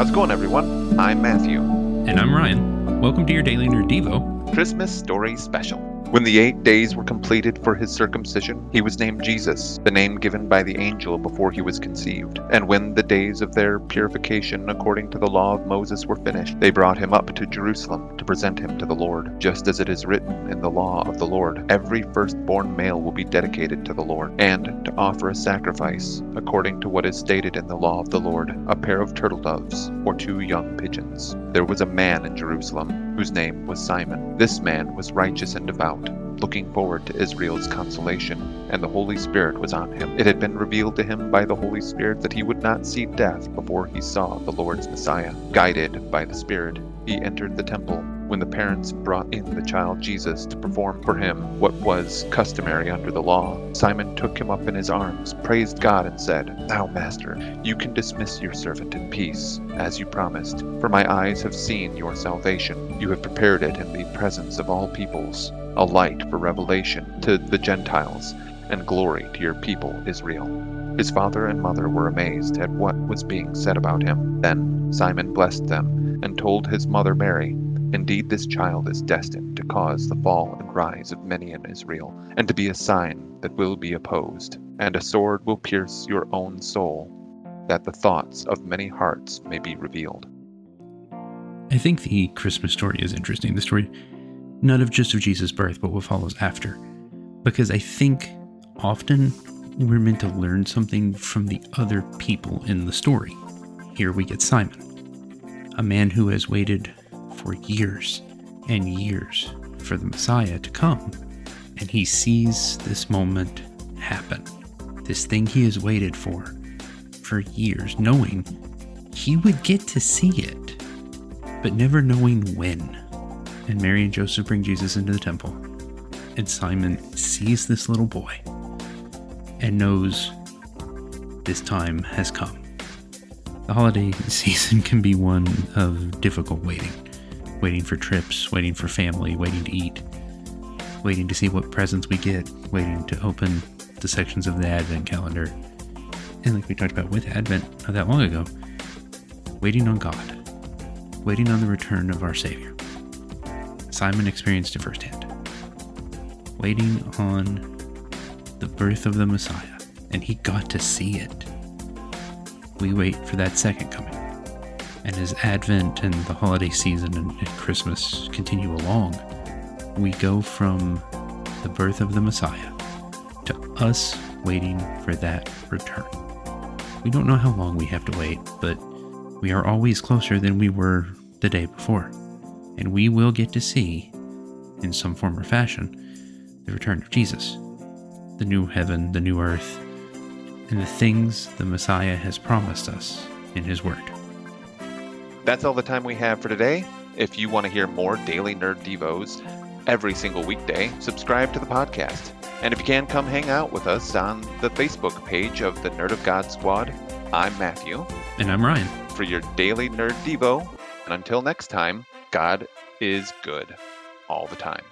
How's it going, everyone? I'm Matthew. And I'm Ryan. Welcome to your Daily Nerd Devo. Christmas Story Special. When the eight days were completed for his circumcision, he was named Jesus, the name given by the angel before he was conceived. And when the days of their purification according to the law of Moses were finished, they brought him up to Jerusalem to present him to the Lord. Just as it is written in the law of the Lord, every firstborn male will be dedicated to the Lord, and to offer a sacrifice, according to what is stated in the law of the Lord, a pair of turtle doves or two young pigeons. There was a man in Jerusalem whose name was Simon. This man was righteous and devout, looking forward to Israel's consolation, and the Holy Spirit was on him. It had been revealed to him by the Holy Spirit that he would not see death before he saw the Lord's Messiah. Guided by the Spirit, he entered the temple when the parents brought in the child Jesus to perform for him what was customary under the law, Simon took him up in his arms, praised God, and said, Now, Master, you can dismiss your servant in peace, as you promised, for my eyes have seen your salvation. You have prepared it in the presence of all peoples, a light for revelation to the Gentiles, and glory to your people Israel. His father and mother were amazed at what was being said about him. Then Simon blessed them, and told his mother Mary, Indeed, this child is destined to cause the fall and rise of many in Israel, and to be a sign that will be opposed, and a sword will pierce your own soul, that the thoughts of many hearts may be revealed. I think the Christmas story is interesting. The story, not of just of Jesus' birth, but what follows after. Because I think often we're meant to learn something from the other people in the story. Here we get Simon, a man who has waited for years and years for the Messiah to come. And he sees this moment happen. This thing he has waited for for years, knowing he would get to see it, but never knowing when. And Mary and Joseph bring Jesus into the temple. And Simon sees this little boy and knows this time has come. The holiday season can be one of difficult waiting waiting for trips, waiting for family, waiting to eat, waiting to see what presents we get, waiting to open the sections of the Advent calendar. And like we talked about with Advent not that long ago, waiting on God, waiting on the return of our Savior. Simon experienced it firsthand. Waiting on the birth of the Messiah, and he got to see it. We wait for that second coming. And as Advent and the holiday season and, and Christmas continue along, we go from the birth of the Messiah to us waiting for that return. We don't know how long we have to wait, but we are always closer than we were the day before. And we will get to see, in some form or fashion, the return of Jesus, the new heaven, the new earth, and the things the Messiah has promised us in His Word. That's all the time we have for today. If you want to hear more daily Nerd Devos every single weekday, subscribe to the podcast. And if you can, come hang out with us on the Facebook page of the Nerd of God Squad. I'm Matthew. And I'm Ryan. For your daily Nerd Devo. And until next time, God is good all the time.